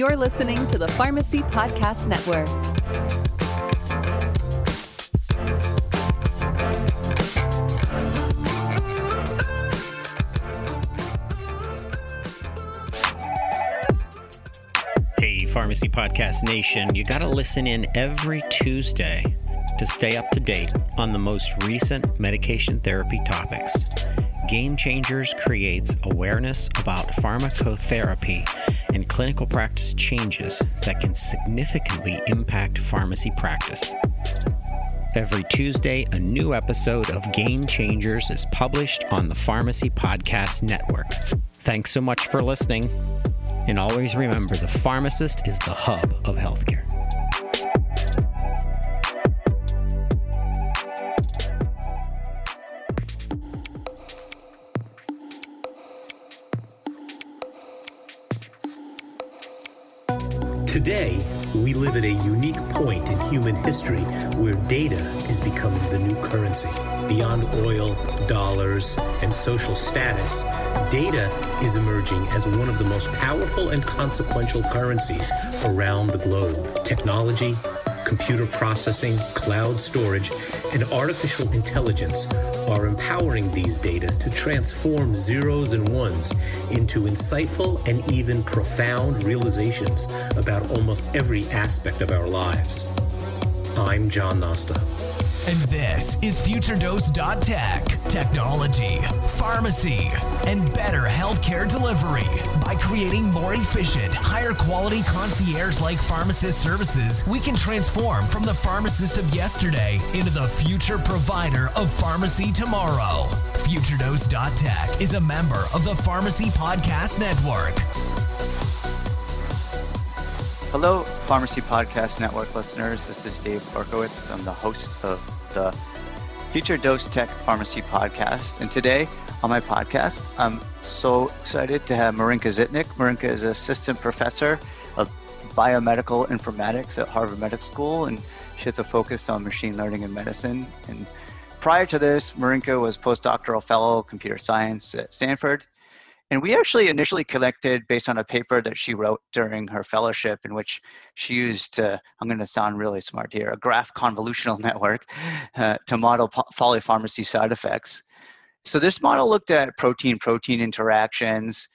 You're listening to the Pharmacy Podcast Network. Hey, Pharmacy Podcast Nation, you got to listen in every Tuesday to stay up to date on the most recent medication therapy topics. Game Changers creates awareness about pharmacotherapy and clinical practice changes that can significantly impact pharmacy practice. Every Tuesday, a new episode of Game Changers is published on the Pharmacy Podcast Network. Thanks so much for listening. And always remember the pharmacist is the hub of healthcare. Today, we live at a unique point in human history where data is becoming the new currency. Beyond oil, dollars, and social status, data is emerging as one of the most powerful and consequential currencies around the globe. Technology, computer processing, cloud storage, and artificial intelligence are empowering these data to transform zeros and ones into insightful and even profound realizations about almost every aspect of our lives. I'm John Nosta. And this is FutureDose.tech. Technology, pharmacy, and better healthcare delivery. By creating more efficient, higher quality concierge like pharmacist services, we can transform from the pharmacist of yesterday into the future provider of pharmacy tomorrow. FutureDose.tech is a member of the Pharmacy Podcast Network. Hello, Pharmacy Podcast Network listeners. This is Dave Berkowitz. I'm the host of the Future Dose Tech Pharmacy Podcast. And today on my podcast, I'm so excited to have Marinka Zitnik. Marinka is assistant professor of biomedical informatics at Harvard Medical School, and she has a focus on machine learning and medicine. And prior to this, Marinka was postdoctoral fellow computer science at Stanford and we actually initially connected based on a paper that she wrote during her fellowship, in which she used, uh, I'm going to sound really smart here, a graph convolutional network uh, to model polypharmacy side effects. So this model looked at protein-protein interactions.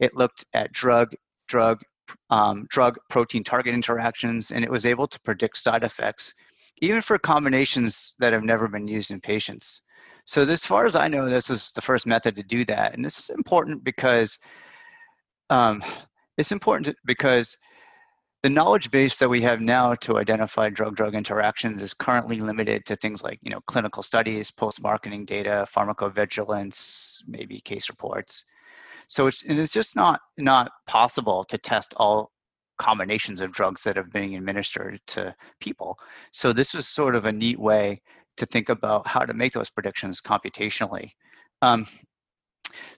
It looked at drug, drug, um, drug protein target interactions, and it was able to predict side effects, even for combinations that have never been used in patients. So as far as I know, this is the first method to do that. And this is important because um, it's important because the knowledge base that we have now to identify drug-drug interactions is currently limited to things like you know clinical studies, post-marketing data, pharmacovigilance, maybe case reports. So it's and it's just not not possible to test all combinations of drugs that have been administered to people. So this was sort of a neat way to think about how to make those predictions computationally. Um,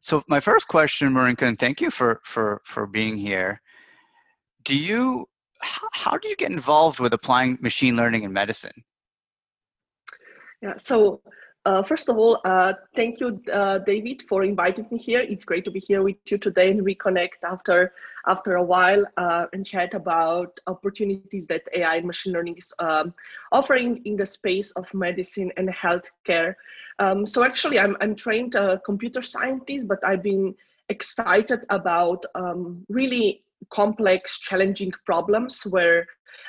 so my first question, Marinka, and thank you for, for, for being here. Do you, how, how do you get involved with applying machine learning in medicine? Yeah, so uh, first of all, uh, thank you, uh, David, for inviting me here. It's great to be here with you today and reconnect after after a while uh, and chat about opportunities that AI and machine learning is um, offering in the space of medicine and healthcare. Um, so actually, I'm I'm trained a computer scientist, but I've been excited about um, really complex, challenging problems where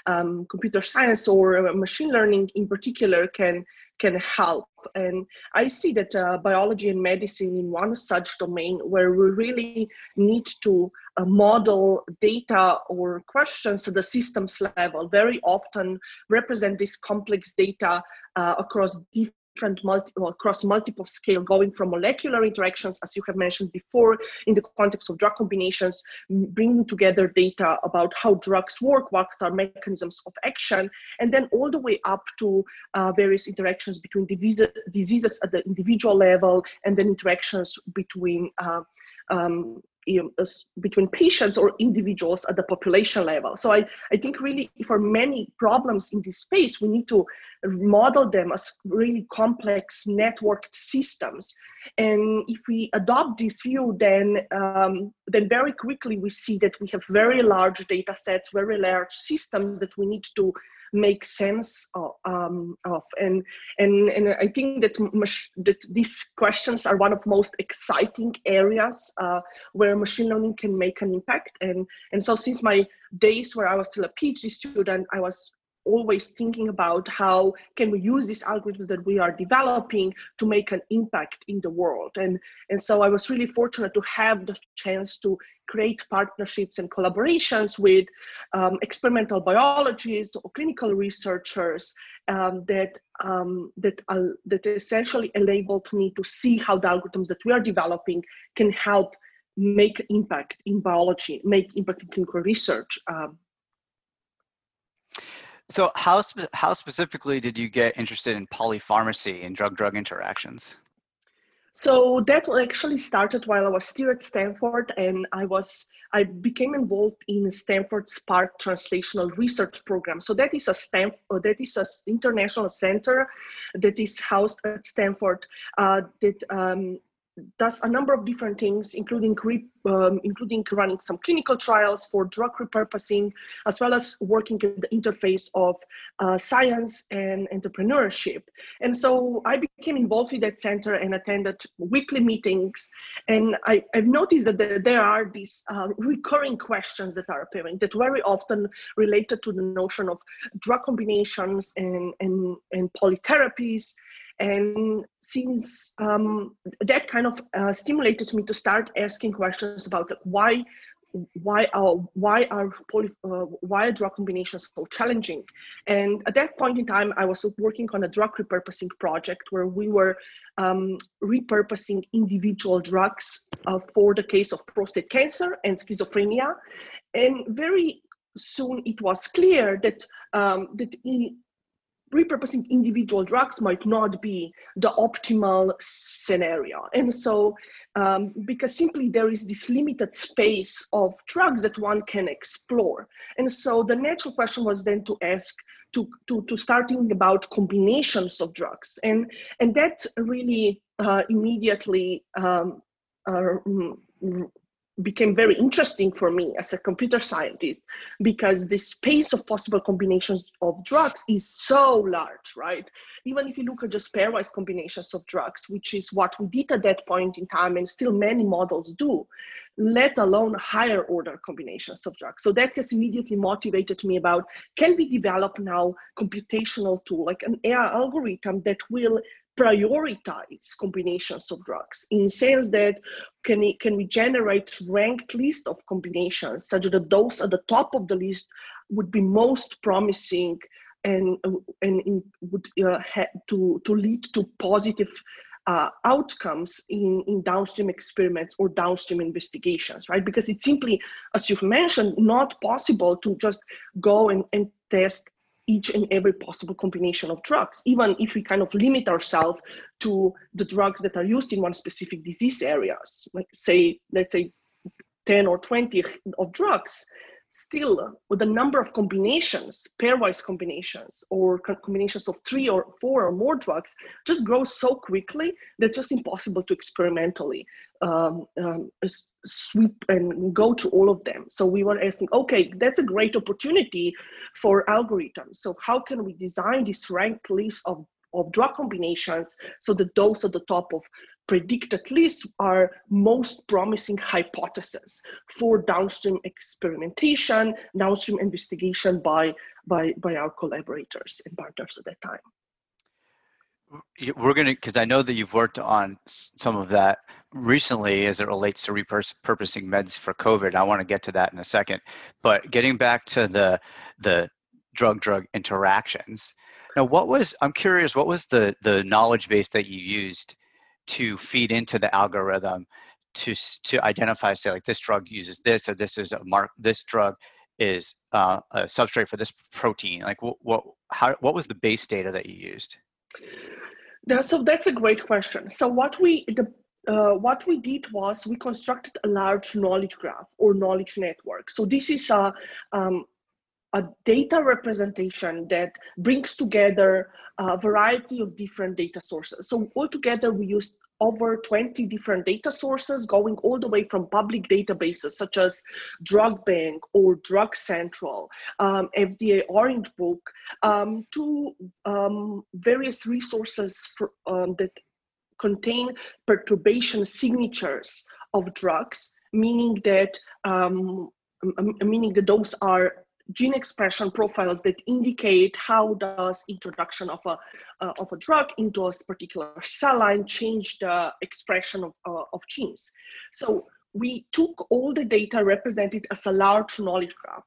um, computer science or machine learning in particular can can help. And I see that uh, biology and medicine in one such domain where we really need to uh, model data or questions at the systems level very often represent this complex data uh, across different multi, well, across multiple scale, going from molecular interactions, as you have mentioned before, in the context of drug combinations, bringing together data about how drugs work, what are mechanisms of action, and then all the way up to uh, various interactions between diseases, diseases at the individual level, and then interactions between uh, um, between patients or individuals at the population level. So I, I think really for many problems in this space, we need to model them as really complex networked systems. And if we adopt this view, then, um, then very quickly we see that we have very large data sets, very large systems that we need to make sense of, um, of. and and and I think that that these questions are one of most exciting areas uh, where machine learning can make an impact and and so since my days where I was still a PhD student I was always thinking about how can we use these algorithms that we are developing to make an impact in the world and and so i was really fortunate to have the chance to create partnerships and collaborations with um, experimental biologists or clinical researchers um, that um, that uh, that essentially enabled me to see how the algorithms that we are developing can help make impact in biology, make impact in clinical research. Um, so how, spe- how specifically did you get interested in polypharmacy and drug-drug interactions? So that actually started while I was still at Stanford, and I was I became involved in Stanford Spark Translational Research Program. So that is a Stanford uh, that is a international center that is housed at Stanford uh, that um, does a number of different things, including um, including running some clinical trials for drug repurposing, as well as working at the interface of uh, science and entrepreneurship. And so I became involved with that center and attended weekly meetings. And I, have noticed that there are these uh, recurring questions that are appearing that very often related to the notion of drug combinations and, and, and polytherapies and since um, that kind of uh, stimulated me to start asking questions about why why are why are poly, uh, why are drug combinations so challenging? And at that point in time i was working on a drug repurposing project where we were um, repurposing individual drugs uh, for the case of prostate cancer and schizophrenia. And very soon it was clear that um, that repurposing individual drugs might not be the optimal scenario. And so, um, because simply there is this limited space of drugs that one can explore. And so the natural question was then to ask, to, to, to start thinking about combinations of drugs. And, and that really uh, immediately um, uh, became very interesting for me as a computer scientist because the space of possible combinations of drugs is so large, right? Even if you look at just pairwise combinations of drugs, which is what we did at that point in time and still many models do, let alone higher order combinations of drugs. So that has immediately motivated me about can we develop now computational tool like an AI algorithm that will prioritize combinations of drugs in sense that can, we, can we generate ranked list of combinations such that those at the top of the list would be most promising and, and in, would uh, to, to lead to positive uh, outcomes in, in downstream experiments or downstream investigations, right? Because it's simply, as you've mentioned, not possible to just go and, and test each and every possible combination of drugs, even if we kind of limit ourselves to the drugs that are used in one specific disease areas, like say, let's say 10 or 20 of drugs, still with the number of combinations, pairwise combinations, or combinations of three or four or more drugs, just grows so quickly that it's just impossible to experimentally um, um, sweep and go to all of them. So we were asking, okay, that's a great opportunity for algorithms. So how can we design this ranked list of of drug combinations so that those at the top of predicted lists are most promising hypotheses for downstream experimentation, downstream investigation by, by, by our collaborators and partners at that time. We're going to, because I know that you've worked on some of that recently as it relates to repurposing meds for COVID. I want to get to that in a second. But getting back to the, the drug drug interactions, now, what was I'm curious, what was the the knowledge base that you used to feed into the algorithm to to identify, say, like this drug uses this, or this is a mark, this drug is uh, a substrate for this protein. Like, what what how what was the base data that you used? Yeah, so that's a great question. So what we the uh, what we did was we constructed a large knowledge graph or knowledge network. So this is a, um, a data representation that brings together a variety of different data sources. So altogether, we used over 20 different data sources going all the way from public databases such as Drug Bank or Drug Central, um, FDA Orange Book, um, to um, various resources for, um, that contain perturbation signatures of drugs, meaning that um, meaning that those are gene expression profiles that indicate how does introduction of a, uh, of a drug into a particular cell line change the expression of, uh, of genes. So we took all the data represented as a large knowledge graph.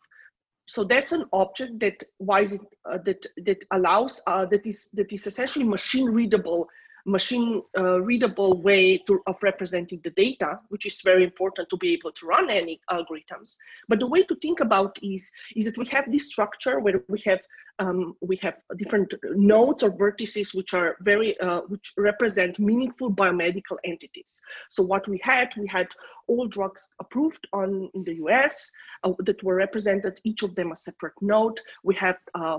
So that's an object that wise it, uh, that that allows uh, that is that is essentially machine readable machine uh, readable way to, of representing the data, which is very important to be able to run any algorithms. But the way to think about is, is that we have this structure where we have um, we have different nodes or vertices which are very uh, which represent meaningful biomedical entities. So what we had, we had all drugs approved on in the U.S. Uh, that were represented, each of them a separate node. We had uh,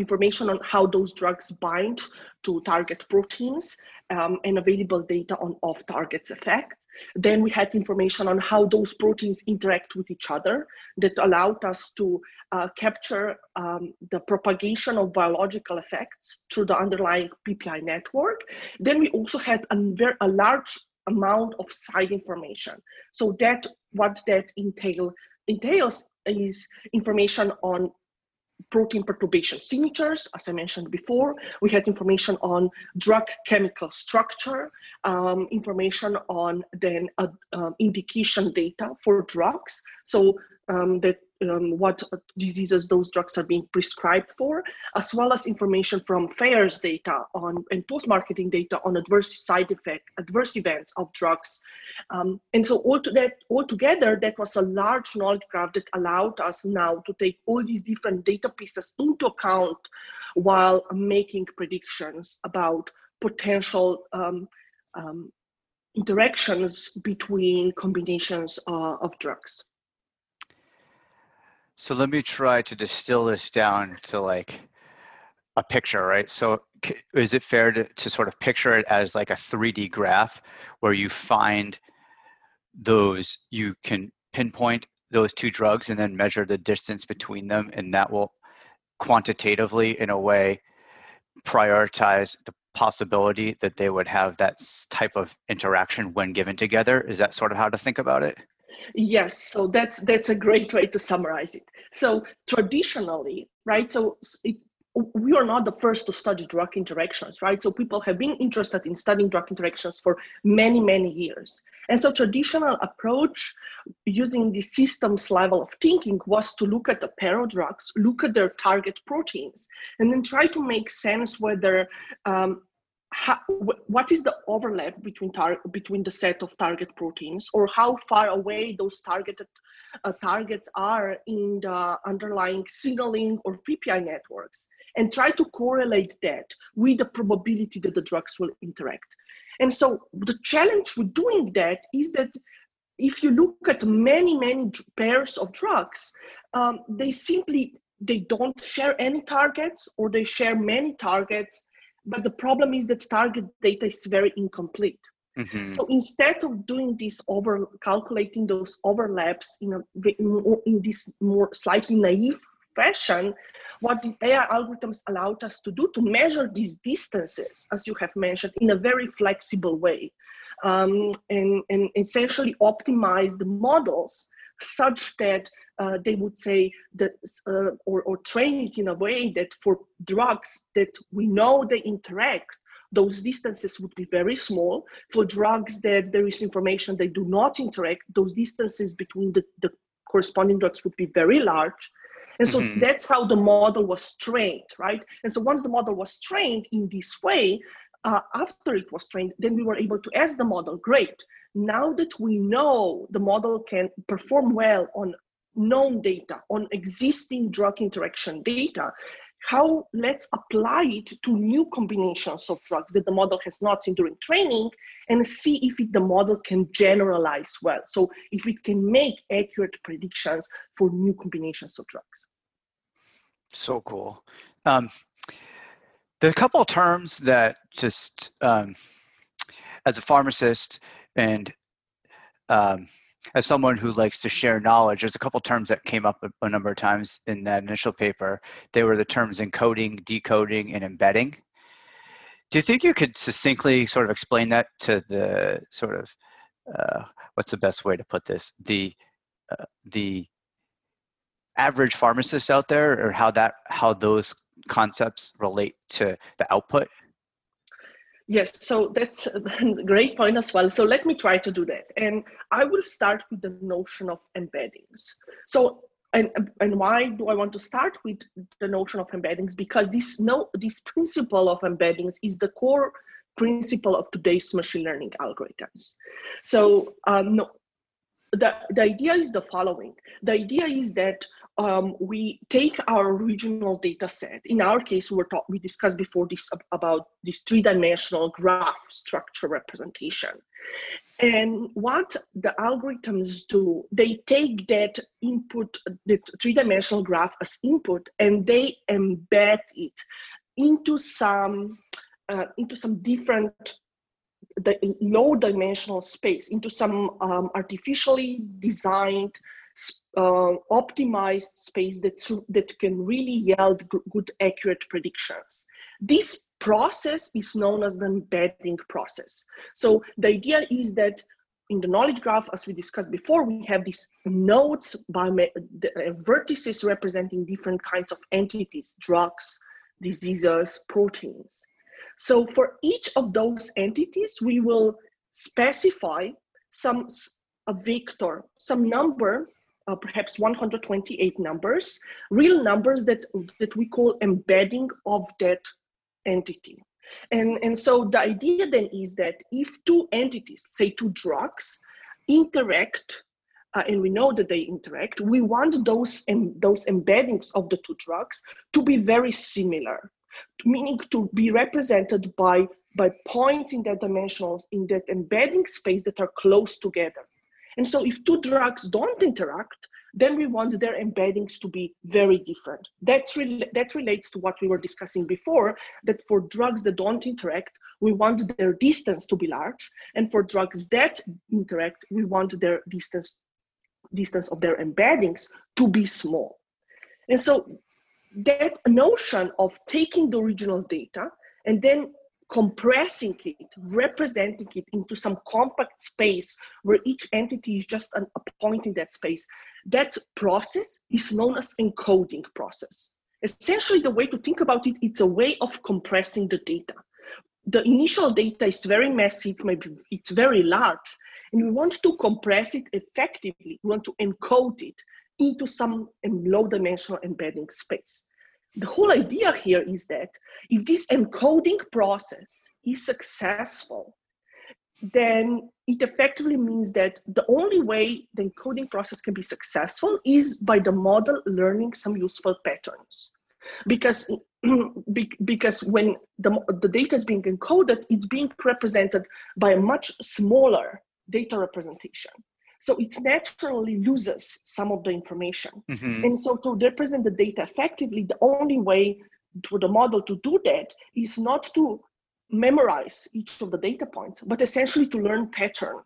information on how those drugs bind to target proteins um, and available data on off targets effects. Then we had information on how those proteins interact with each other that allowed us to uh, capture um, the propagation of biological effects through the underlying PPI network. Then we also had a, very, a large amount of side information. So that what that entail, entails is information on protein perturbation signatures, as I mentioned before. We had information on drug chemical structure, um, information on then uh, um, indication data for drugs. So um, that um, what diseases those drugs are being prescribed for, as well as information from FAERS data on and post-marketing data on adverse side effect, adverse events of drugs. Um, and so all to that, altogether, that was a large knowledge graph that allowed us now to take all these different data pieces into account while making predictions about potential um, um interactions between combinations uh, of drugs. So let me try to distill this down to like a picture, right? So is it fair to, to sort of picture it as like a 3D graph where you find those, you can pinpoint those two drugs and then measure the distance between them and that will quantitatively in a way prioritize the possibility that they would have that type of interaction when given together is that sort of how to think about it Yes, so that's that's a great way to summarize it. So traditionally, right? So it, we are not the first to study drug interactions, right? So people have been interested in studying drug interactions for many, many years. And so traditional approach using the systems level of thinking was to look at the pair of drugs, look at their target proteins, and then try to make sense whether um, how, what is the overlap between tar- between the set of target proteins or how far away those targeted uh, targets are in the underlying signaling or PPI networks and try to correlate that with the probability that the drugs will interact. And so the challenge with doing that is that if you look at many, many pairs of drugs, um, they simply they don't share any targets or they share many targets but the problem is that target data is very incomplete. Mm-hmm. So instead of doing this over calculating those overlaps in a in this more slightly naive fashion, what the AI algorithms allowed us to do to measure these distances, as you have mentioned, in a very flexible way, um, and, and essentially optimize the models such that uh, they would say that uh, or, or train it in a way that for drugs that we know they interact those distances would be very small. For drugs that there is information they do not interact those distances between the, the corresponding drugs would be very large. And so mm-hmm. that's how the model was trained right? And so once the model was trained in this way uh, after it was trained then we were able to ask the model great now that we know the model can perform well on known data, on existing drug interaction data, how let's apply it to new combinations of drugs that the model has not seen during training and see if it, the model can generalize well. So if it can make accurate predictions for new combinations of drugs. So cool. Um, there are a couple of terms that just, um, as a pharmacist and um, as someone who likes to share knowledge, there's a couple terms that came up a, a, number of times in that initial paper. They were the terms encoding, decoding, and embedding. Do you think you could succinctly sort of explain that to the sort of uh, what's the best way to put this? The uh, the average pharmacist out there, or how that how those concepts relate to the output? Yes, so that's a great point as well. So let me try to do that. And I will start with the notion of embeddings. So and, and why do I want to start with the notion of embeddings? Because this no this principle of embeddings is the core principle of today's machine learning algorithms. So um, no, the, the idea is the following. The idea is that um, we take our original data set. In our case, we, were we discussed before this about this three-dimensional graph structure representation. And what the algorithms do, they take that input, the three-dimensional graph as input, and they embed it into some uh, into some different the low dimensional space into some um, artificially designed uh, optimized space that, that can really yield good accurate predictions. This process is known as the embedding process. So the idea is that in the knowledge graph, as we discussed before, we have these nodes by uh, vertices representing different kinds of entities, drugs, diseases, proteins. So for each of those entities, we will specify some a vector, some number uh, perhaps 128 numbers, real numbers that, that we call embedding of that entity. And, and so the idea then is that if two entities, say two drugs, interact, uh, and we know that they interact, we want those, em- those embeddings of the two drugs to be very similar, meaning to be represented by, by points in that dimensionals in that embedding space that are close together. And so if two drugs don't interact, then we want their embeddings to be very different. That's re- that relates to what we were discussing before, that for drugs that don't interact, we want their distance to be large. And for drugs that interact, we want their distance, distance of their embeddings to be small. And so that notion of taking the original data and then compressing it, representing it into some compact space where each entity is just an, a point in that space. That process is known as encoding process. Essentially, the way to think about it, it's a way of compressing the data. The initial data is very it maybe it's very large, and we want to compress it effectively. We want to encode it into some low dimensional embedding space the whole idea here is that if this encoding process is successful, then it effectively means that the only way the encoding process can be successful is by the model learning some useful patterns. Because, because when the, the data is being encoded, it's being represented by a much smaller data representation. So it naturally loses some of the information. Mm-hmm. And so to represent the data effectively, the only way for the model to do that is not to memorize each of the data points, but essentially to learn pattern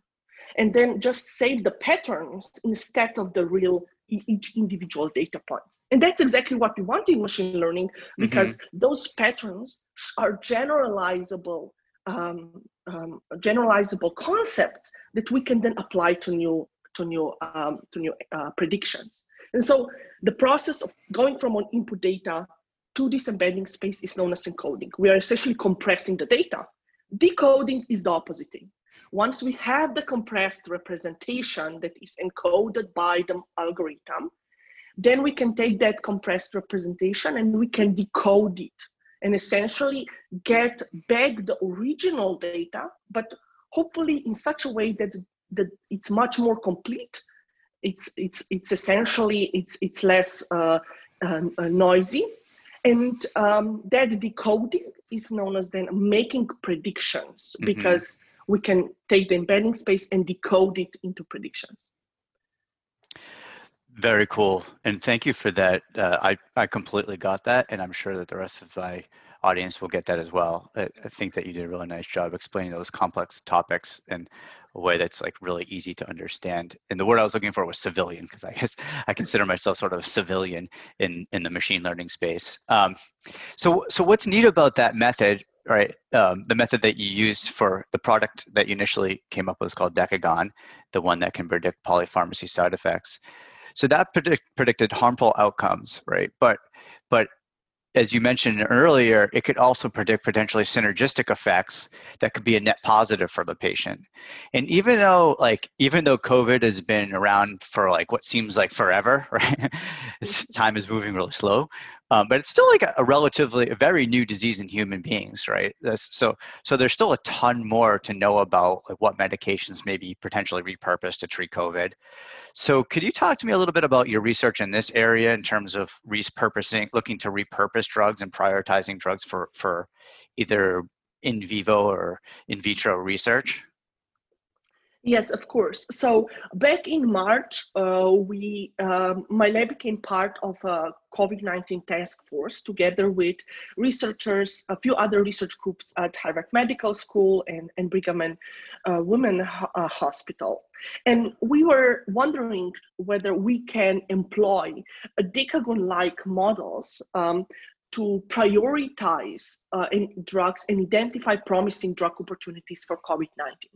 and then just save the patterns instead of the real each individual data point. And that's exactly what we want in machine learning because mm-hmm. those patterns are generalizable um, um, generalizable concepts that we can then apply to new to new um, to new uh, predictions. And so the process of going from an input data to this embedding space is known as encoding. We are essentially compressing the data. Decoding is the opposite thing. Once we have the compressed representation that is encoded by the algorithm, then we can take that compressed representation and we can decode it and essentially get back the original data, but hopefully in such a way that, that it's much more complete. It's, it's, it's essentially, it's, it's less uh, uh, noisy and um, that decoding is known as then making predictions mm-hmm. because we can take the embedding space and decode it into predictions. Very cool, and thank you for that. Uh, I I completely got that, and I'm sure that the rest of my audience will get that as well. I, I, think that you did a really nice job explaining those complex topics in a way that's like really easy to understand. And the word I was looking for was civilian because I guess I consider myself sort of civilian in in the machine learning space. Um, so so what's neat about that method, right? Um, the method that you used for the product that you initially came up with is called Decagon, the one that can predict polypharmacy side effects. So that predict, predicted harmful outcomes, right? But but as you mentioned earlier, it could also predict potentially synergistic effects that could be a net positive for the patient. And even though, like, even though COVID has been around for like what seems like forever, right? time is moving really slow, um, but it's still like a, a, relatively a very new disease in human beings, right? so, so there's still a ton more to know about like what medications may be potentially repurposed to treat COVID. So could you talk to me a little bit about your research in this area in terms of repurposing, looking to repurpose drugs and prioritizing drugs for, for either in vivo or in vitro research? Yes, of course. So back in March, uh, we um, my lab became part of a COVID-19 task force together with researchers, a few other research groups at Harvard Medical School and, and Brigham and uh, Women uh, Hospital. And we were wondering whether we can employ a decagon-like models um, to prioritize uh, drugs and identify promising drug opportunities for COVID-19.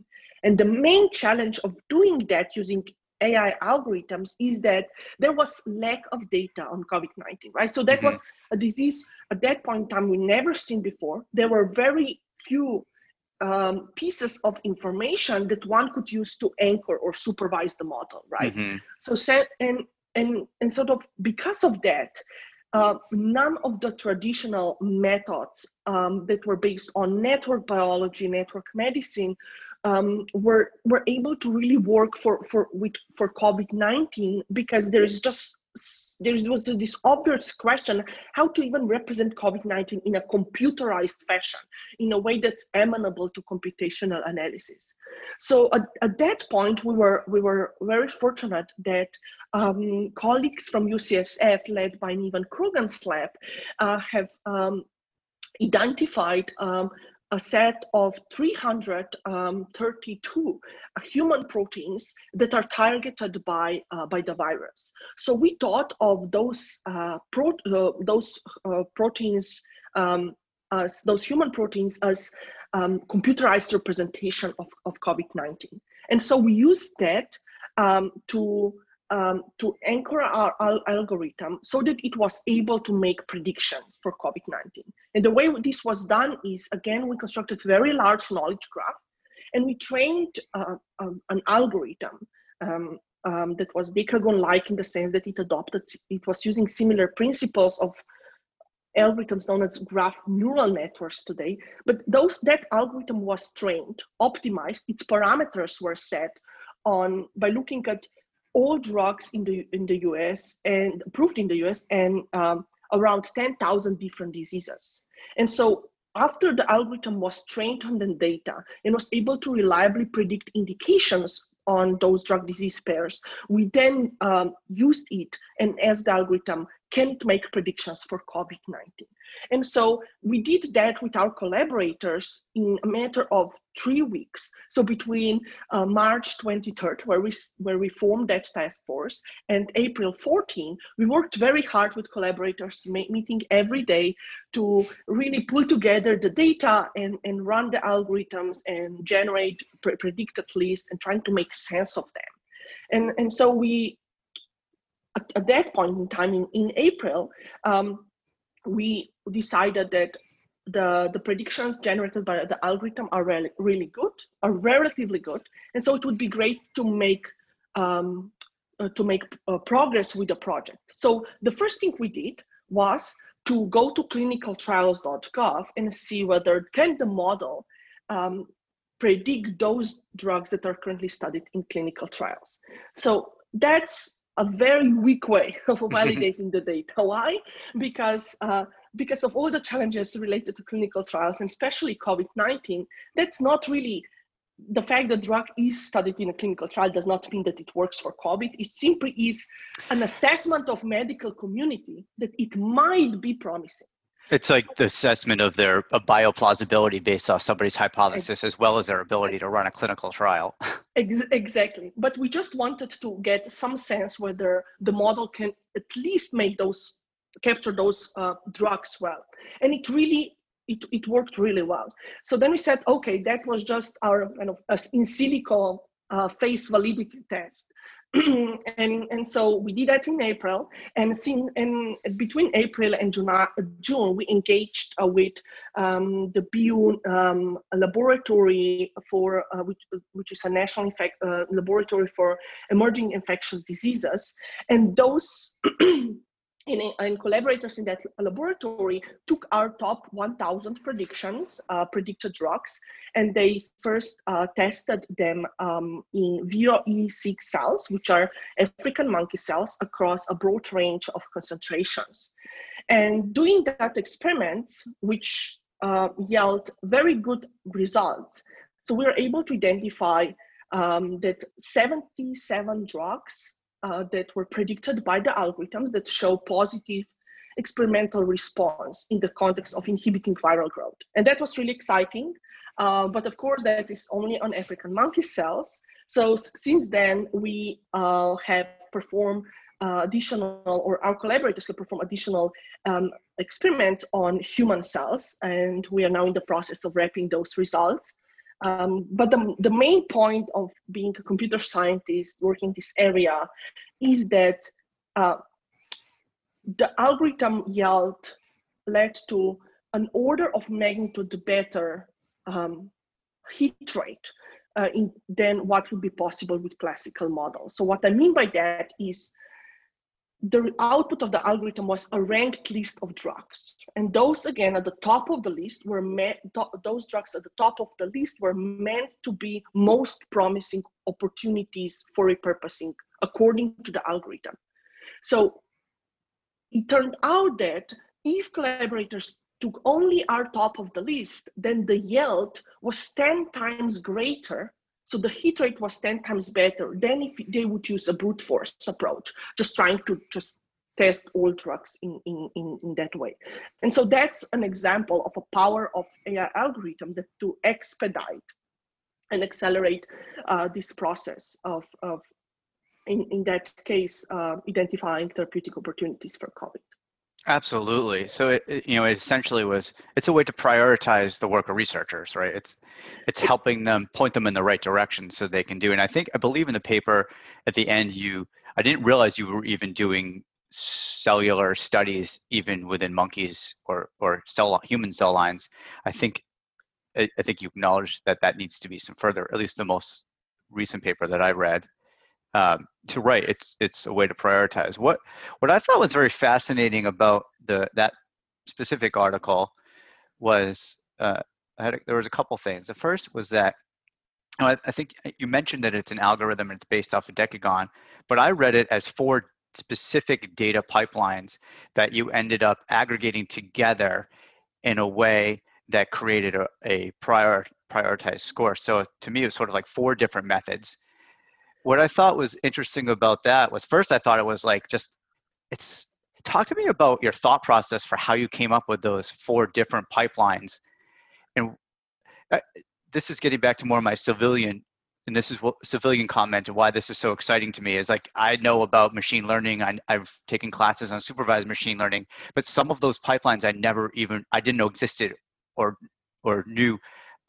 And the main challenge of doing that using AI algorithms is that there was lack of data on COVID-19, right? So that mm-hmm. was a disease at that point in time we never seen before. There were very few um, pieces of information that one could use to anchor or supervise the model, right? Mm-hmm. So and and and sort of because of that, uh, none of the traditional methods um, that were based on network biology, network medicine, um, were were able to really work for for with for COVID nineteen because there is just there was this obvious question how to even represent COVID-19 in a computerized fashion, in a way that's amenable to computational analysis. So at, at that point, we were, we were very fortunate that um, colleagues from UCSF, led by Nivan Krugan's lab, uh, have um, identified um, a set of 332 um, human proteins that are targeted by, uh, by the virus. So we thought of those, uh, pro uh, those uh, proteins um, as those human proteins as um, computerized representation of, of COVID-19. And so we used that um, to um, to anchor our, our, algorithm so that it was able to make predictions for COVID-19. And the way this was done is, again, we constructed very large knowledge graph and we trained uh, um, an algorithm um, um, that was Decagon-like in the sense that it adopted, it was using similar principles of algorithms known as graph neural networks today, but those that algorithm was trained, optimized, its parameters were set on by looking at all drugs in the in the US and approved in the US and um, around 10,000 different diseases. And so after the algorithm was trained on the data and was able to reliably predict indications on those drug disease pairs, we then um, used it and as the algorithm can it make predictions for COVID-19. And so we did that with our collaborators in a matter of three weeks. So between uh, March 23rd, where we, where we formed that task force, and April 14, we worked very hard with collaborators, meeting every day to really pull together the data and, and run the algorithms and generate pre predicted lists and trying to make sense of them. And, and so we, at, at that point in time in, in April, um, we decided that the, the predictions generated by the algorithm are really, really good, are relatively good. And so it would be great to make um, uh, to make uh, progress with the project. So the first thing we did was to go to clinicaltrials.gov and see whether can the model um, predict those drugs that are currently studied in clinical trials. So that's a very weak way of validating the data. Why? Because uh, because of all the challenges related to clinical trials, and especially COVID-19, that's not really the fact that drug is studied in a clinical trial does not mean that it works for COVID. It simply is an assessment of medical community that it might be promising. It's like the assessment of their bioplausibility based off somebody's hypothesis as well as their ability to run a clinical trial. exactly. But we just wanted to get some sense whether the model can at least make those capture those uh, drugs well. And it really it, it worked really well. So then we said, okay, that was just our kind of in silico uh, face validity test. and and so we did that in April, and since and between April and June, June we engaged uh, with um, the BU um, laboratory for uh, which which is a national infect, uh, laboratory for emerging infectious diseases, and those and, collaborators in that laboratory took our top 1000 predictions, uh, predicted drugs, and they first uh, tested them um, in Viro E6 cells, which are African monkey cells across a broad range of concentrations. And doing that experiments, which uh, yield very good results. So we were able to identify um, that 77 drugs uh, that were predicted by the algorithms that show positive experimental response in the context of inhibiting viral growth. And that was really exciting. Uh, but of course, that is only on African monkey cells. So since then, we uh, have performed uh, additional, or our collaborators have performed additional um, experiments on human cells. And we are now in the process of wrapping those results. Um, but the, the main point of being a computer scientist working this area is that uh, the algorithm yield led to an order of magnitude better um, rate uh, in, than what would be possible with classical models. So what I mean by that is the output of the algorithm was a ranked list of drugs. And those, again, at the top of the list were meant, those drugs at the top of the list were meant to be most promising opportunities for repurposing according to the algorithm. So it turned out that if collaborators took only our top of the list, then the yield was 10 times greater so the hit rate was 10 times better than if they would use a brute force approach, just trying to just test all drugs in, in, in, in that way. And so that's an example of a power of AI algorithms that to expedite and accelerate uh, this process of, of in, in that case, uh, identifying therapeutic opportunities for COVID. Absolutely. So it, it, you know, it essentially was it's a way to prioritize the work of researchers, right? It's it's helping them point them in the right direction so they can do. And I think I believe in the paper at the end you I didn't realize you were even doing cellular studies even within monkeys or or cell human cell lines. I think I, I think you acknowledged that that needs to be some further, at least the most recent paper that I read um, to write. It's it's a way to prioritize. What what I thought was very fascinating about the that specific article was uh, a, there was a couple things. The first was that I, I think you mentioned that it's an algorithm and it's based off of Decagon, but I read it as four specific data pipelines that you ended up aggregating together in a way that created a, a prior prioritized score. So to me, it was sort of like four different methods what I thought was interesting about that was first I thought it was like just it's talk to me about your thought process for how you came up with those four different pipelines. And uh, this is getting back to more of my civilian and this is what civilian comment and why this is so exciting to me is like i know about machine learning. I, i've taken classes on supervised machine learning but some of those pipelines i never even i didn't know existed or or knew.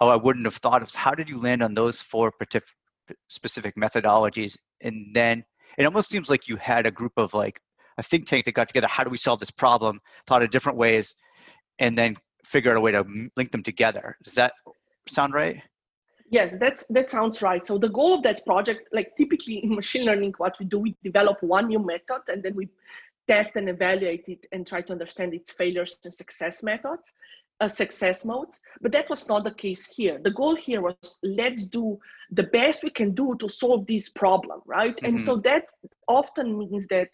Oh i wouldn't have thought of how did you land on those four specific methodologies and then it almost seems like you had a group of like a think tank that got together how do we solve this problem? thought of different ways and then figure out a way to link them together. Does that sound right? Yes that's that sounds right. So the goal of that project like typically in machine learning what we do we develop one new method and then we test and evaluate it and try to understand its failures and success methods uh, success modes, but that was not the case here. The goal here was let's do the best we can do to solve this problem, right? Mm-hmm. And so that often means that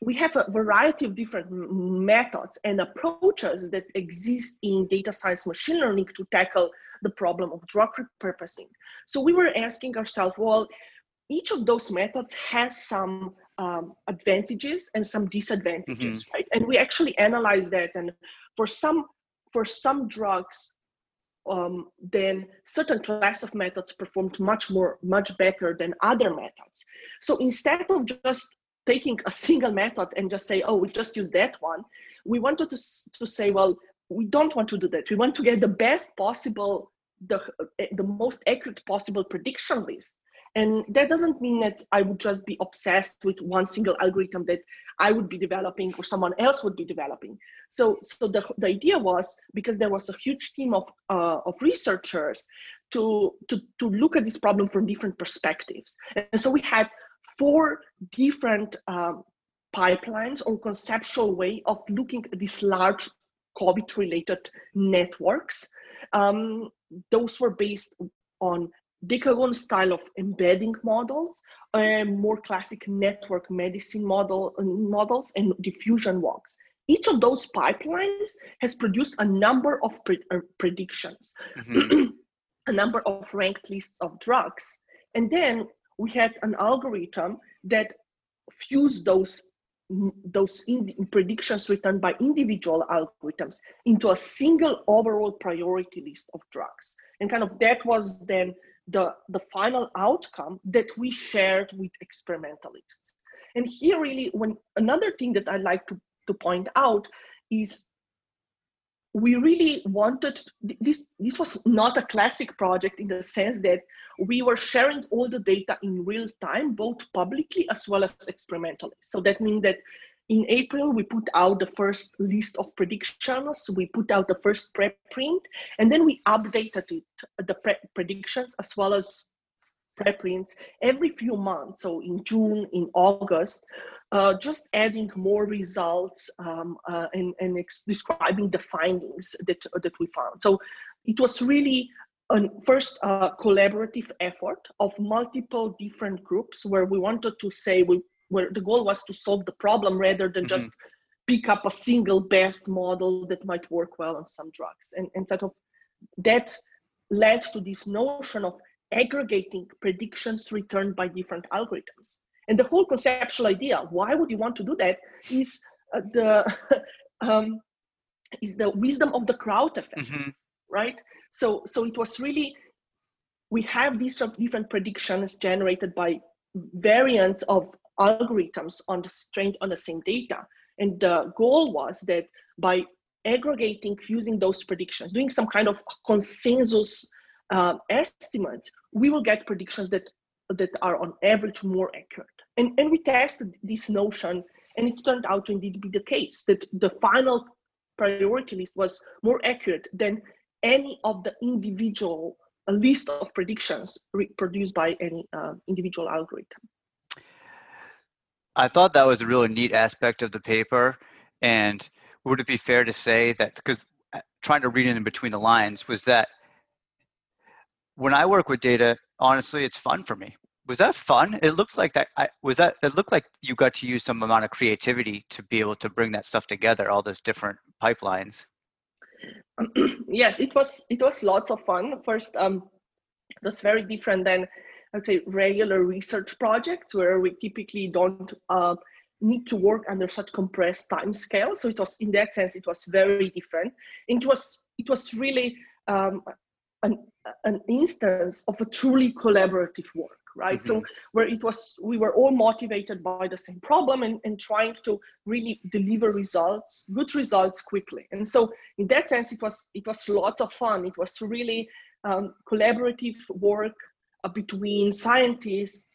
we have a variety of different methods and approaches that exist in data science machine learning to tackle the problem of drug repurposing. So we were asking ourselves, well, each of those methods has some um, advantages and some disadvantages, mm-hmm. right? And we actually analyze that. And for some for some drugs, um, then certain class of methods performed much more much better than other methods. So instead of just taking a single method and just say, oh, we just use that one, we wanted to, to say, well, we don't want to do that. We want to get the best possible, the, the most accurate possible prediction list and that doesn't mean that I would just be obsessed with one single algorithm that I would be developing or someone else would be developing. So, so the, the idea was because there was a huge team of, uh, of researchers to, to, to look at this problem from different perspectives. And so we had four different um, pipelines or conceptual way of looking at these large COVID related networks. Um, those were based on decagon style of embedding models, uh, more classic network medicine model uh, models, and diffusion walks. Each of those pipelines has produced a number of pre uh, predictions, mm-hmm. a number of ranked lists of drugs. And then we had an algorithm that fused those those predictions written by individual algorithms into a single overall priority list of drugs. And kind of that was then the, the final outcome that we shared with experimentalists. And here really, when another thing that I'd like to, to point out is we really wanted this this was not a classic project in the sense that we were sharing all the data in real time both publicly as well as experimentally so that means that in April, we put out the first list of predictions. We put out the first preprint, and then we updated it, the pre predictions as well as preprints every few months. So in June, in August, uh, just adding more results um, uh, and, and describing the findings that, that we found. So it was really a first uh, collaborative effort of multiple different groups where we wanted to say we where the goal was to solve the problem rather than mm-hmm. just pick up a single best model that might work well on some drugs. And, and sort of that led to this notion of aggregating predictions returned by different algorithms. And the whole conceptual idea, why would you want to do that, is uh, the um, is the wisdom of the crowd effect, mm-hmm. right? So so it was really we have these sort of different predictions generated by variants of algorithms on the strength on the same data. And the goal was that by aggregating, fusing those predictions, doing some kind of consensus uh, estimate, we will get predictions that that are on average more accurate. And, and we tested this notion, and it turned out to indeed be the case that the final priority list was more accurate than any of the individual list of predictions produced by any uh, individual algorithm. I thought that was a really neat aspect of the paper. And would it be fair to say that, because uh, trying to read in between the lines, was that when I work with data, honestly, it's fun for me. Was that fun? It looked like that. I, was that? It looked like you got to use some amount of creativity to be able to bring that stuff together, all those different pipelines. yes, it was. It was lots of fun. First, um, it was very different than I'd say regular research projects where we typically don't uh, need to work under such compressed time scale. So it was in that sense, it was very different. And it was it was really um, an, an instance of a truly collaborative work, right? Mm-hmm. So where it was we were all motivated by the same problem and, and trying to really deliver results, good results quickly. And so in that sense, it was it was lots of fun. It was really um, collaborative work between scientists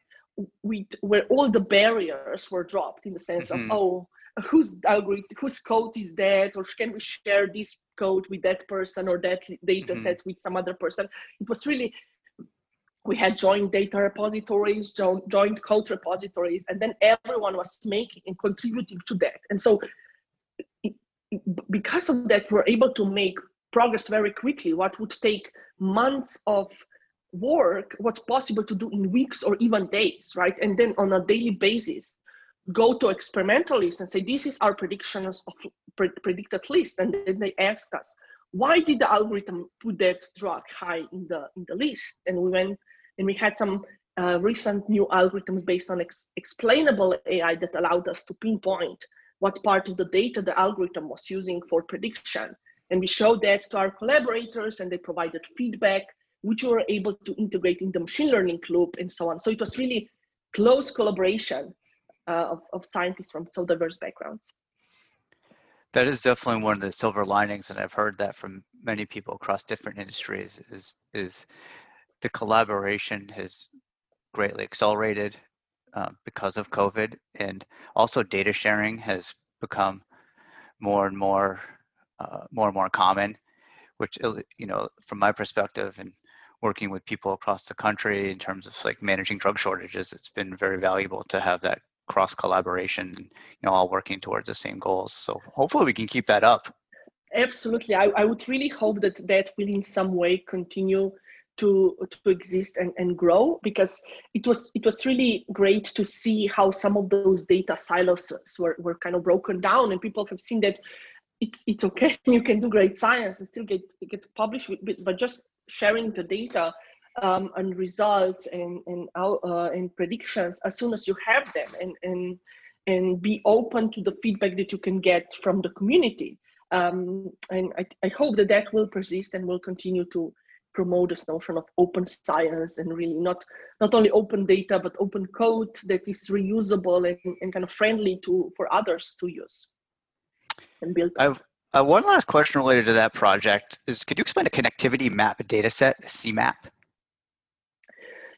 with, where all the barriers were dropped in the sense mm-hmm. of oh whose algorithm whose code is that or can we share this code with that person or that data mm-hmm. set with some other person it was really we had joint data repositories joint, joint code repositories and then everyone was making and contributing to that and so it, because of that we're able to make progress very quickly. What would take months of work, what's possible to do in weeks or even days, right? And then on a daily basis, go to experimentalists and say, this is our predictions of pre predicted list. And then they ask us, why did the algorithm put that drug high in the in the list? And we went and we had some uh, recent new algorithms based on ex explainable AI that allowed us to pinpoint what part of the data the algorithm was using for prediction. And we showed that to our collaborators and they provided feedback, which we were able to integrate in the machine learning loop and so on. So it was really close collaboration uh, of, of scientists from so diverse backgrounds. That is definitely one of the silver linings, and I've heard that from many people across different industries. Is is the collaboration has greatly accelerated uh, because of COVID, and also data sharing has become more and more uh, more and more common. Which you know, from my perspective, and working with people across the country in terms of like managing drug shortages, it's been very valuable to have that cross collaboration and you know all working towards the same goals. So hopefully we can keep that up. Absolutely. I, I would really hope that that will in some way continue to to exist and, and grow because it was it was really great to see how some of those data silos were, were kind of broken down and people have seen that it's it's okay. You can do great science and still get get published but just sharing the data um, and results and and, uh, and predictions as soon as you have them and and and be open to the feedback that you can get from the community. Um, and I, I hope that that will persist and will continue to promote this notion of open science and really not not only open data but open code that is reusable and, and kind of friendly to for others to use and build I've, uh, one last question related to that project is could you explain the connectivity map dataset cmap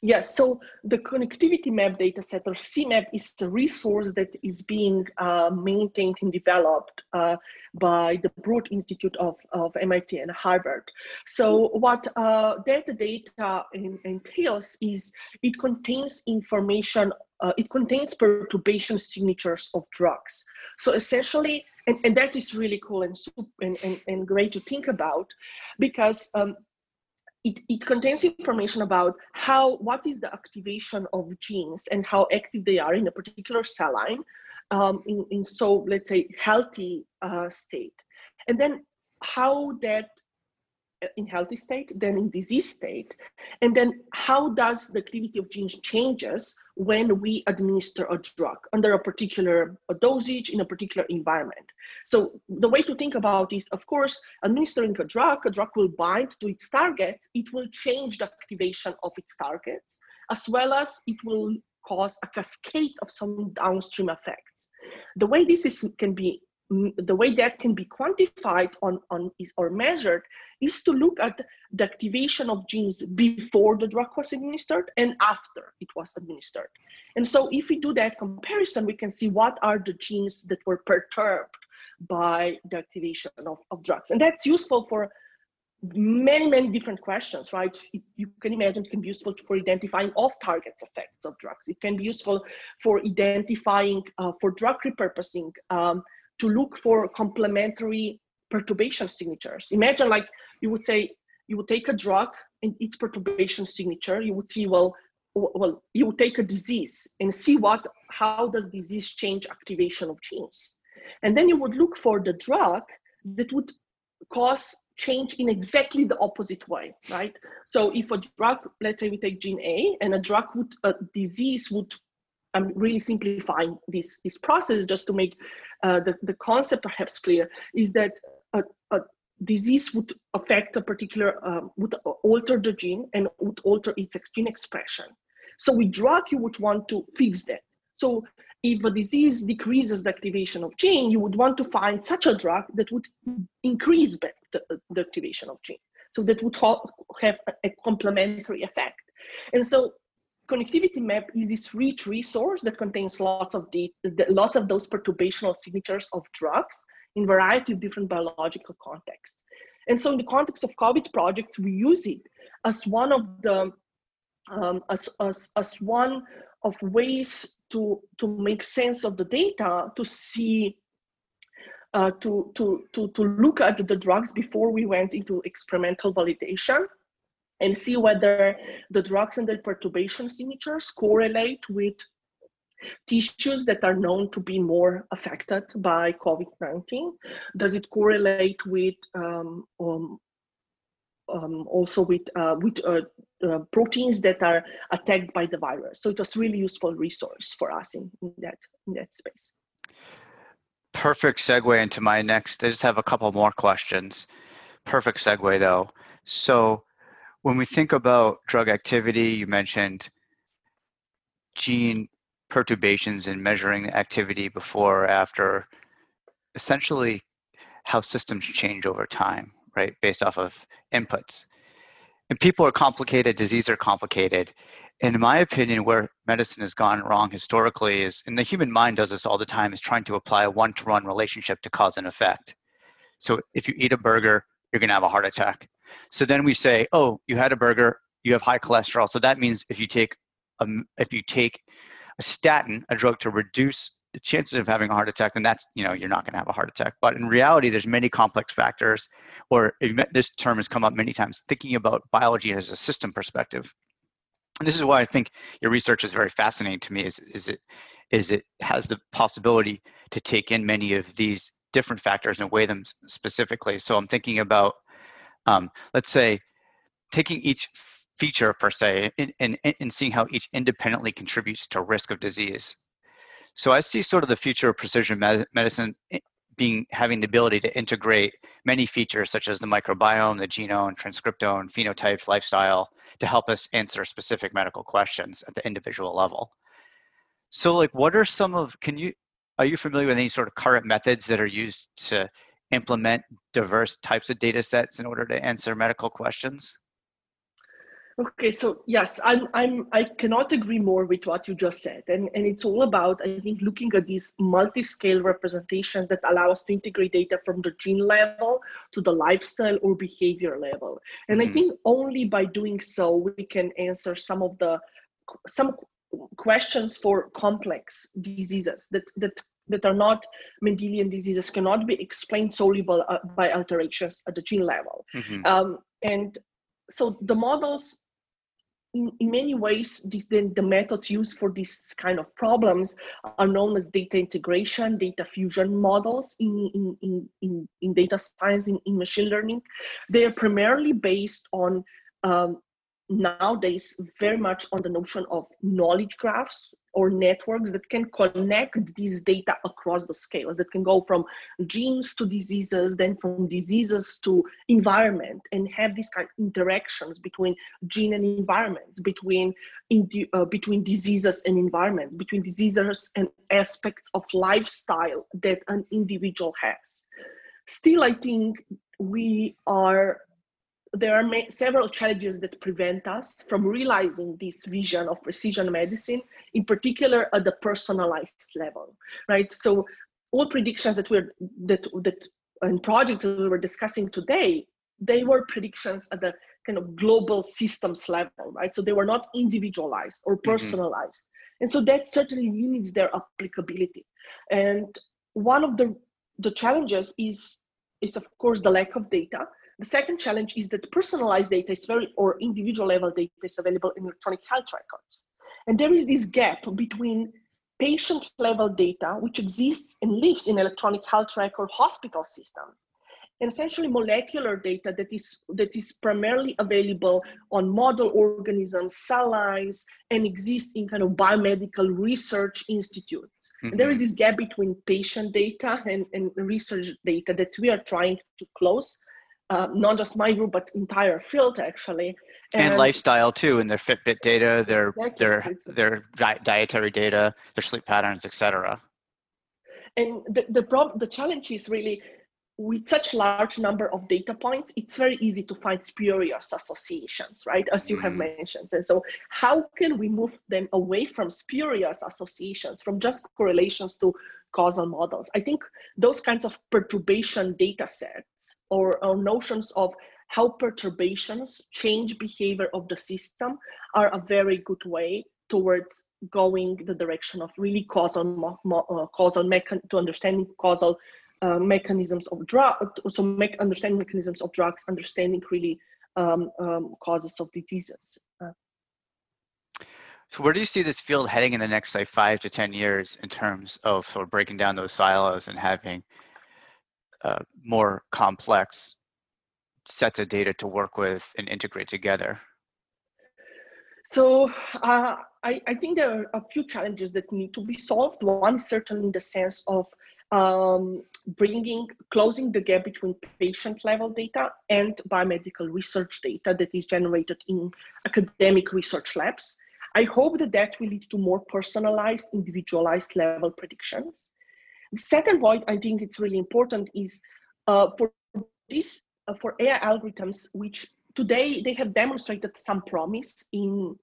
Yes, so the connectivity map dataset or CMAP is a resource that is being uh, maintained and developed uh, by the Broad Institute of, of MIT and Harvard. So what uh, that data entails is it contains information, uh, it contains perturbation signatures of drugs. So essentially, and, and that is really cool and, and, and, and great to think about because um, it, it contains information about how what is the activation of genes and how active they are in a particular cell line um, in, in so let's say healthy uh, state and then how that in healthy state, then in disease state, and then how does the activity of genes changes when we administer a drug under a particular dosage in a particular environment. So the way to think about is, of course, administering a drug, a drug will bind to its targets, it will change the activation of its targets, as well as it will cause a cascade of some downstream effects. The way this is, can be the way that can be quantified on, on is or measured is to look at the activation of genes before the drug was administered and after it was administered. And so if we do that comparison, we can see what are the genes that were perturbed by the activation of, of drugs. And that's useful for many, many different questions, right? You can imagine it can be useful for identifying off-target effects of drugs. It can be useful for identifying, uh, for drug repurposing, um, to look for complementary perturbation signatures. Imagine like you would say, you would take a drug and its perturbation signature, you would see, well, well, you would take a disease and see what, how does disease change activation of genes? And then you would look for the drug that would cause change in exactly the opposite way, right? So if a drug, let's say we take gene A and a drug would, a disease would I'm really simplifying this, this process just to make uh, the, the concept perhaps clear, is that a, a disease would affect a particular, um, would alter the gene and would alter its gene expression. So with drug, you would want to fix that. So if a disease decreases the activation of gene, you would want to find such a drug that would increase the, the activation of gene. So that would have a complementary effect. And so connectivity map is this rich resource that contains lots of the, the, lots of those perturbational signatures of drugs in variety of different biological contexts. And so in the context of COVID project, we use it as one of the um, as, as, as one of ways to, to make sense of the data to see uh, to, to, to, to look at the drugs before we went into experimental validation and see whether the drugs and the perturbation signatures correlate with tissues that are known to be more affected by COVID-19? Does it correlate with um, um, um, also with uh, with uh, uh, proteins that are attacked by the virus. So it was really useful resource for us in, in that in that space. Perfect segue into my next. I just have a couple more questions. Perfect segue though. So when we think about drug activity, you mentioned gene perturbations and measuring activity before or after, essentially how systems change over time, right? Based off of inputs. And people are complicated, disease are complicated. And in my opinion, where medicine has gone wrong historically is, and the human mind does this all the time, is trying to apply a one to one relationship to cause and effect. So if you eat a burger, you're going to have a heart attack. So then we say, oh, you had a burger, you have high cholesterol. So that means if you take a, if you take a statin, a drug to reduce the chances of having a heart attack, then that's you know you're not going to have a heart attack. But in reality, there's many complex factors, or this term has come up many times. Thinking about biology as a system perspective, and this is why I think your research is very fascinating to me. Is is it is it has the possibility to take in many of these different factors and weigh them specifically. So I'm thinking about, um, let's say, taking each feature per se and, and, and seeing how each independently contributes to risk of disease. So I see sort of the future of precision medicine eh, being having the ability to integrate many features such as the microbiome, the genome, transcriptome, phenotype, lifestyle to help us answer specific medical questions at the individual level. So like what are some of can you are you familiar with any sort of current methods that are used to implement diverse types of data sets in order to answer medical questions? Okay, so yes, I'm I'm I cannot agree more with what you just said. And and it's all about, I think, looking at these multi-scale representations that allow us to integrate data from the gene level to the lifestyle or behavior level. And mm-hmm. I think only by doing so we can answer some of the some questions for complex diseases that that that are not Mendelian diseases cannot be explained solely by, uh, by alterations at the gene level. Mm-hmm. Um, and so the models in, in many ways, this, the, the methods used for this kind of problems are known as data integration, data fusion models in, in, in, in, in data science, in, in machine learning. They are primarily based on um, nowadays very much on the notion of knowledge graphs or networks that can connect these data across the scales that can go from genes to diseases then from diseases to environment and have these kind of interactions between gene and environments between uh, between diseases and environments between diseases and aspects of lifestyle that an individual has. Still i think we are there are several challenges that prevent us from realizing this vision of precision medicine, in particular at the personalized level, right? So all predictions that we're that that and projects that we were discussing today, they were predictions at the kind of global systems level, right? So they were not individualized or mm-hmm. personalized. Mm-hmm. And so that certainly limits their applicability. And one of the the challenges is is of course the lack of data the second challenge is that personalized data is very, or individual level data is available in electronic health records. And there is this gap between patient level data, which exists and lives in electronic health record hospital systems, and essentially molecular data that is that is primarily available on model organisms, cell lines, and exists in kind of biomedical research institutes. Mm-hmm. there is this gap between patient data and, and research data that we are trying to close uh, not just my group but entire field actually and, and lifestyle too and their fitbit data their exactly. their their di- dietary data their sleep patterns etc and the the problem the challenge is really with such large number of data points it's very easy to find spurious associations right as you mm. have mentioned and so how can we move them away from spurious associations from just correlations to causal models. I think those kinds of perturbation data sets or, or notions of how perturbations change behavior of the system are a very good way towards going the direction of really causal uh, causal mechan- to understanding causal uh, mechanisms of drug, so make, understanding mechanisms of drugs, understanding really um, um, causes of diseases. So where do you see this field heading in the next, say, five to 10 years in terms of sort of breaking down those silos and having uh, more complex sets of data to work with and integrate together? So uh, I, I, think there are a few challenges that need to be solved. One certainly in the sense of um, bringing, closing the gap between patient level data and biomedical research data that is generated in academic research labs. I hope that that will lead to more personalized, individualized level predictions. The second point I think it's really important is uh, for this, uh, for AI algorithms, which today they have demonstrated some promise in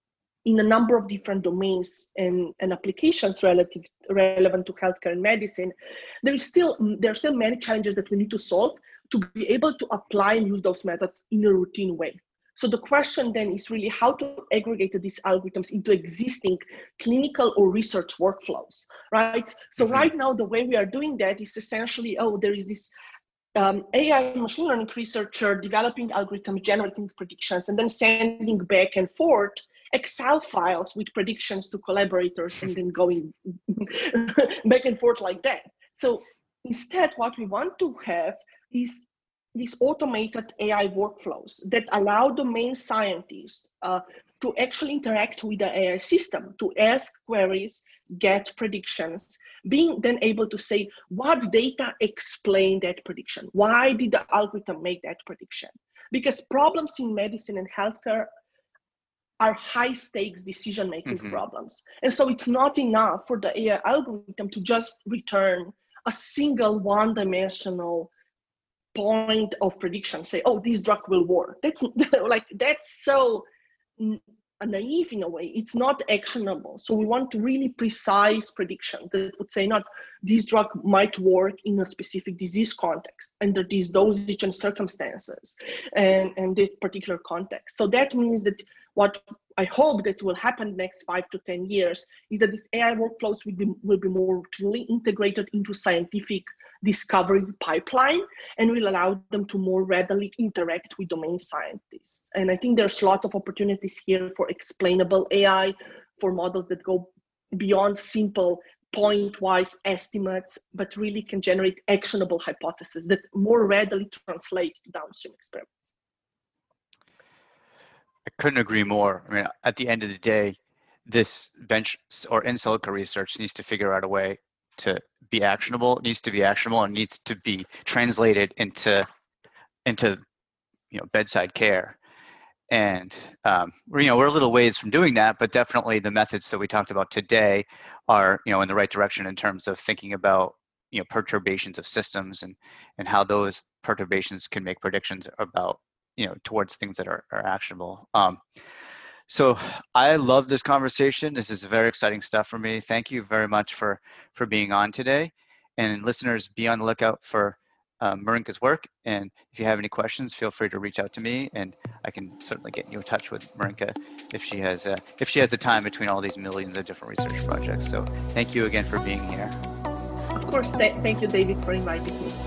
in a number of different domains and, and applications relative relevant to healthcare and medicine, there is still there are still many challenges that we need to solve to be able to apply and use those methods in a routine way. So the question then is really how to aggregate these algorithms into existing clinical or research workflows, right? So mm-hmm. right now, the way we are doing that is essentially, oh, there is this um, AI machine learning researcher developing algorithms, generating predictions, and then sending back and forth Excel files with predictions to collaborators and then going back and forth like that. So instead, what we want to have is these automated AI workflows that allow domain scientists uh, to actually interact with the AI system, to ask queries, get predictions, being then able to say what data explain that prediction? Why did the algorithm make that prediction? Because problems in medicine and healthcare are high stakes decision making mm-hmm. problems. And so it's not enough for the AI algorithm to just return a single one dimensional point of prediction say oh this drug will work. That's like that's so naive in a way. It's not actionable. So we want really precise prediction that would say not this drug might work in a specific disease context under these dosage and circumstances and and this particular context. So that means that what I hope that will happen next five to 10 years is that these AI workflows will be, will be more routinely integrated into scientific discovery pipeline and will allow them to more readily interact with domain scientists. And I think there's lots of opportunities here for explainable AI, for models that go beyond simple point-wise estimates, but really can generate actionable hypotheses that more readily translate to downstream experiments. I couldn't agree more. I mean, at the end of the day, this bench or in silico research needs to figure out a way to be actionable it needs to be actionable and needs to be translated into into you know bedside care. And um, you know we're a little ways from doing that but definitely the methods that we talked about today are you know in the right direction in terms of thinking about you know perturbations of systems and and how those perturbations can make predictions about you know towards things that are, are actionable. Um, so I love this conversation. This is very exciting stuff for me. Thank you very much for for being on today. And listeners, be on the lookout for um, Marinka's work. And if you have any questions, feel free to reach out to me, and I can certainly get you in touch with Marinka if she has uh, if she has the time between all these millions of different research projects. So thank you again for being here. Of course, th- thank you, David, for inviting me.